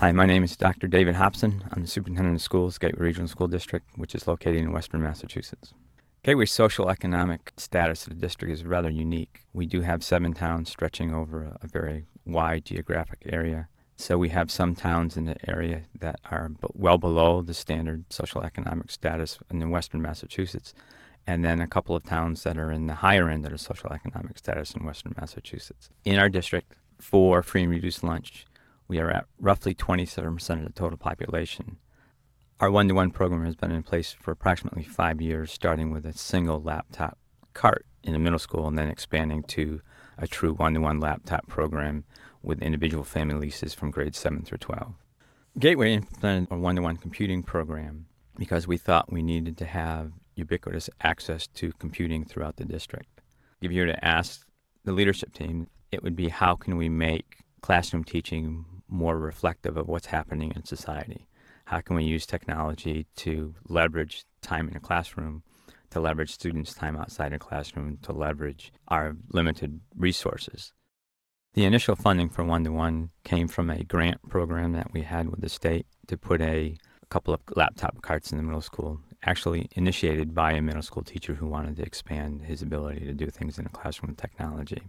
Hi, my name is Dr. David Hopson. I'm the superintendent of schools, Gateway Regional School District, which is located in western Massachusetts. Gateway's social economic status of the district is rather unique. We do have seven towns stretching over a, a very wide geographic area. So we have some towns in the area that are b- well below the standard social economic status in western Massachusetts, and then a couple of towns that are in the higher end of the social economic status in western Massachusetts. In our district, for free and reduced lunch, we are at roughly 27% of the total population. Our one to one program has been in place for approximately five years, starting with a single laptop cart in the middle school and then expanding to a true one to one laptop program with individual family leases from grades 7 through 12. Gateway implemented a one to one computing program because we thought we needed to have ubiquitous access to computing throughout the district. If you were to ask the leadership team, it would be how can we make classroom teaching more reflective of what's happening in society? How can we use technology to leverage time in a classroom, to leverage students' time outside a classroom, to leverage our limited resources? The initial funding for one to one came from a grant program that we had with the state to put a, a couple of laptop carts in the middle school, actually initiated by a middle school teacher who wanted to expand his ability to do things in a classroom with technology.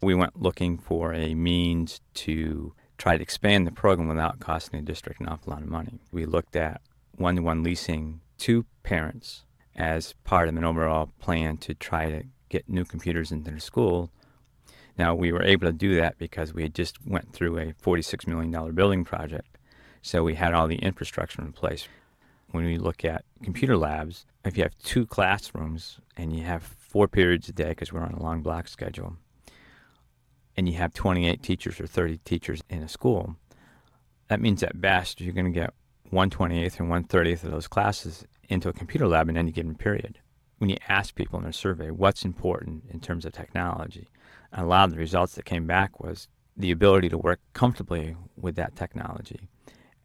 We went looking for a means to try to expand the program without costing the district an awful lot of money. We looked at one to one leasing to parents as part of an overall plan to try to get new computers into the school now we were able to do that because we had just went through a $46 million building project. So we had all the infrastructure in place. When we look at computer labs, if you have two classrooms and you have four periods a day because we're on a long block schedule, and you have 28 teachers or 30 teachers in a school, that means at best you're going to get 128th and 130th of those classes into a computer lab in any given period. When you ask people in a survey what's important in terms of technology, a lot of the results that came back was the ability to work comfortably with that technology.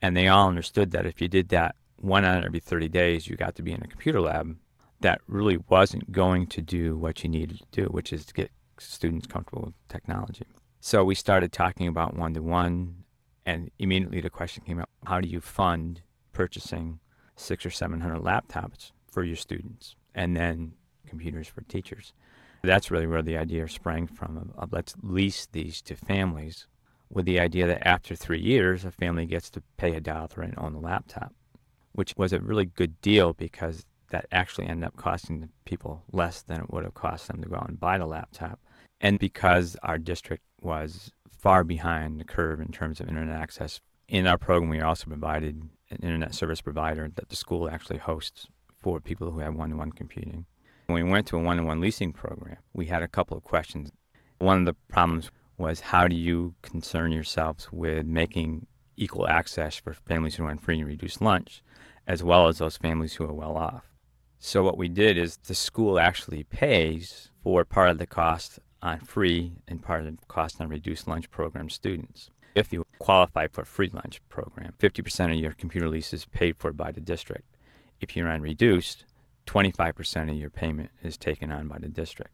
And they all understood that if you did that one out of every 30 days, you got to be in a computer lab, that really wasn't going to do what you needed to do, which is to get students comfortable with technology. So we started talking about one to one, and immediately the question came up how do you fund purchasing six or 700 laptops for your students and then computers for teachers? That's really where the idea sprang from of, let's lease these to families with the idea that after three years, a family gets to pay a dollar and own the laptop, which was a really good deal because that actually ended up costing the people less than it would have cost them to go out and buy the laptop. And because our district was far behind the curve in terms of internet access, in our program we also provided an internet service provider that the school actually hosts for people who have one-to-one computing. When we went to a one on one leasing program, we had a couple of questions. One of the problems was how do you concern yourselves with making equal access for families who are on free and reduced lunch, as well as those families who are well off? So, what we did is the school actually pays for part of the cost on free and part of the cost on reduced lunch program students. If you qualify for a free lunch program, 50% of your computer lease is paid for by the district. If you're on reduced, 25% of your payment is taken on by the district.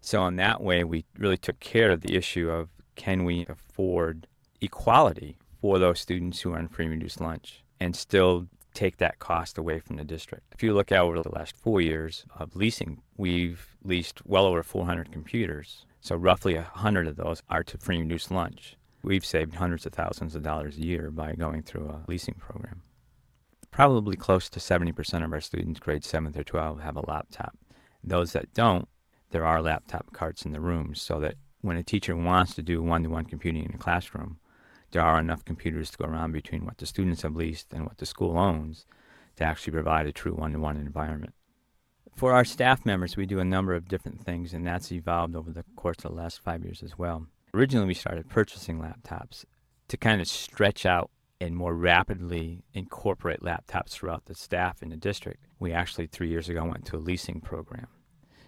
So, in that way, we really took care of the issue of can we afford equality for those students who are on free and reduced lunch and still take that cost away from the district. If you look at over the last four years of leasing, we've leased well over 400 computers. So, roughly 100 of those are to free and reduced lunch. We've saved hundreds of thousands of dollars a year by going through a leasing program probably close to 70% of our students, grades 7 through 12, have a laptop. Those that don't, there are laptop carts in the rooms so that when a teacher wants to do one to one computing in a classroom, there are enough computers to go around between what the students have leased and what the school owns to actually provide a true one to one environment. For our staff members, we do a number of different things, and that's evolved over the course of the last five years as well. Originally, we started purchasing laptops to kind of stretch out and more rapidly incorporate laptops throughout the staff in the district, we actually three years ago went to a leasing program.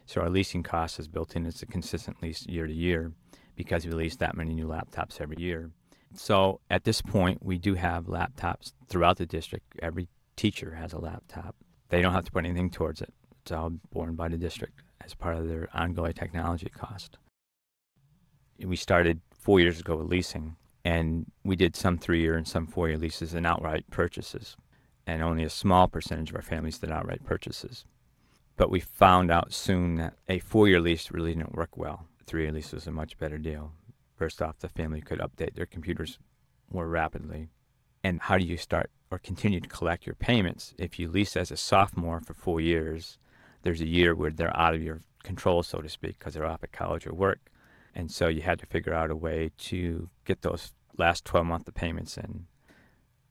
So our leasing cost is built in as a consistent lease year to year because we lease that many new laptops every year. So at this point, we do have laptops throughout the district. Every teacher has a laptop. They don't have to put anything towards it. It's all borne by the district as part of their ongoing technology cost. We started four years ago with leasing And we did some three year and some four year leases and outright purchases. And only a small percentage of our families did outright purchases. But we found out soon that a four year lease really didn't work well. Three year lease was a much better deal. First off, the family could update their computers more rapidly. And how do you start or continue to collect your payments if you lease as a sophomore for four years? There's a year where they're out of your control, so to speak, because they're off at college or work. And so you had to figure out a way to get those last 12 month of payments in.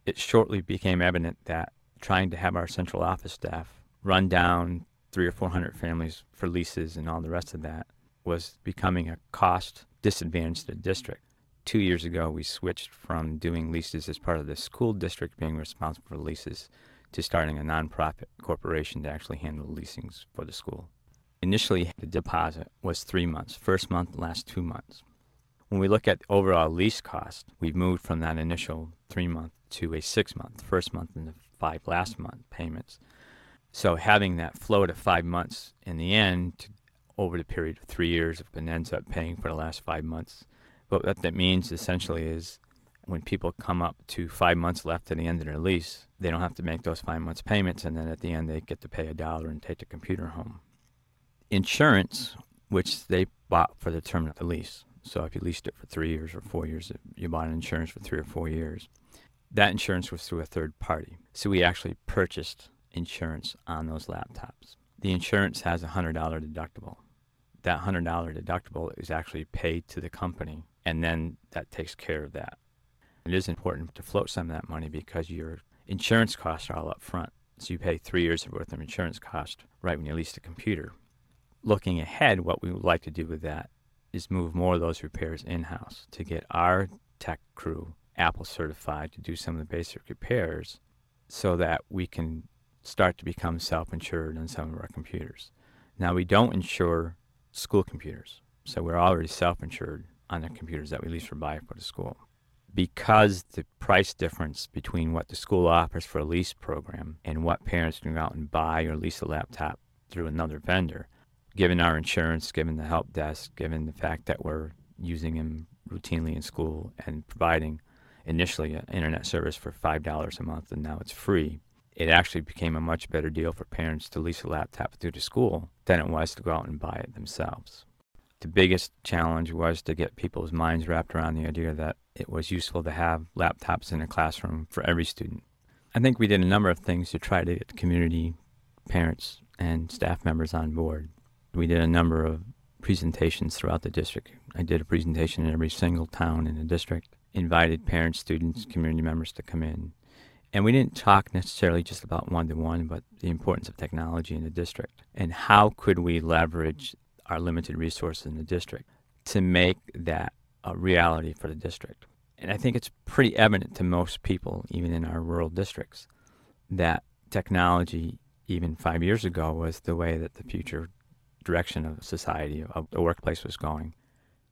It shortly became evident that trying to have our central office staff run down three or 400 families for leases and all the rest of that was becoming a cost disadvantage to the district. Two years ago, we switched from doing leases as part of the school district being responsible for leases to starting a nonprofit corporation to actually handle leasings for the school. Initially, the deposit was three months, first month, last two months. When we look at overall lease cost, we've moved from that initial three month to a six month, first month and the five last month payments. So having that flow to five months in the end over the period of three years and ends up paying for the last five months. But what that means essentially is when people come up to five months left at the end of their lease, they don't have to make those five months payments, and then at the end they get to pay a dollar and take the computer home insurance, which they bought for the term of the lease. So if you leased it for three years or four years, you bought an insurance for three or four years. That insurance was through a third party. So we actually purchased insurance on those laptops. The insurance has a $100 deductible. That $100 deductible is actually paid to the company, and then that takes care of that. It is important to float some of that money because your insurance costs are all up front. So you pay three years worth of insurance cost right when you lease the computer looking ahead, what we would like to do with that is move more of those repairs in house to get our tech crew Apple certified to do some of the basic repairs so that we can start to become self insured on some of our computers. Now, we don't insure school computers, so we're already self insured on the computers that we lease or buy for the school. Because the price difference between what the school offers for a lease program and what parents can go out and buy or lease a laptop through another vendor given our insurance, given the help desk, given the fact that we're using them routinely in school and providing initially an internet service for $5 a month and now it's free, it actually became a much better deal for parents to lease a laptop through the school than it was to go out and buy it themselves. The biggest challenge was to get people's minds wrapped around the idea that it was useful to have laptops in a classroom for every student. I think we did a number of things to try to get community, parents, and staff members on board. We did a number of presentations throughout the district. I did a presentation in every single town in the district, invited parents, students, community members to come in. And we didn't talk necessarily just about one to one, but the importance of technology in the district and how could we leverage our limited resources in the district to make that a reality for the district. And I think it's pretty evident to most people, even in our rural districts, that technology, even five years ago, was the way that the future direction of society, of the workplace was going.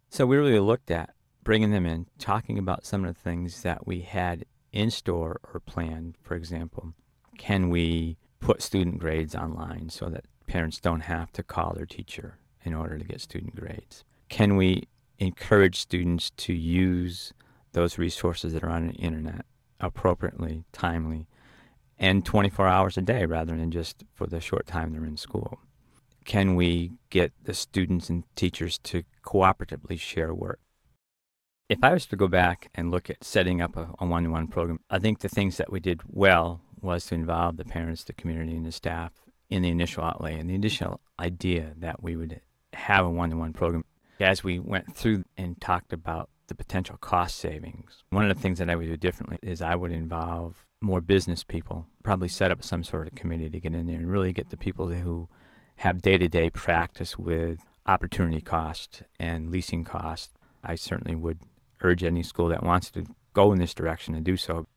So we really looked at bringing them in, talking about some of the things that we had in store or planned. For example, can we put student grades online so that parents don't have to call their teacher in order to get student grades? Can we encourage students to use those resources that are on the internet appropriately, timely, and 24 hours a day rather than just for the short time they're in school? can we get the students and teachers to cooperatively share work? If I was to go back and look at setting up a, one to one program, I think the things that we did well was to involve the parents, the community, and the staff in the initial outlay and the initial idea that we would have a one to one program. As we went through and talked about the potential cost savings, one of the things that I would do differently is I would involve more business people, probably set up some sort of committee to get in there and really get the people who have day to day practice with opportunity cost and leasing cost, I certainly would urge any school that wants to go in this direction to do so.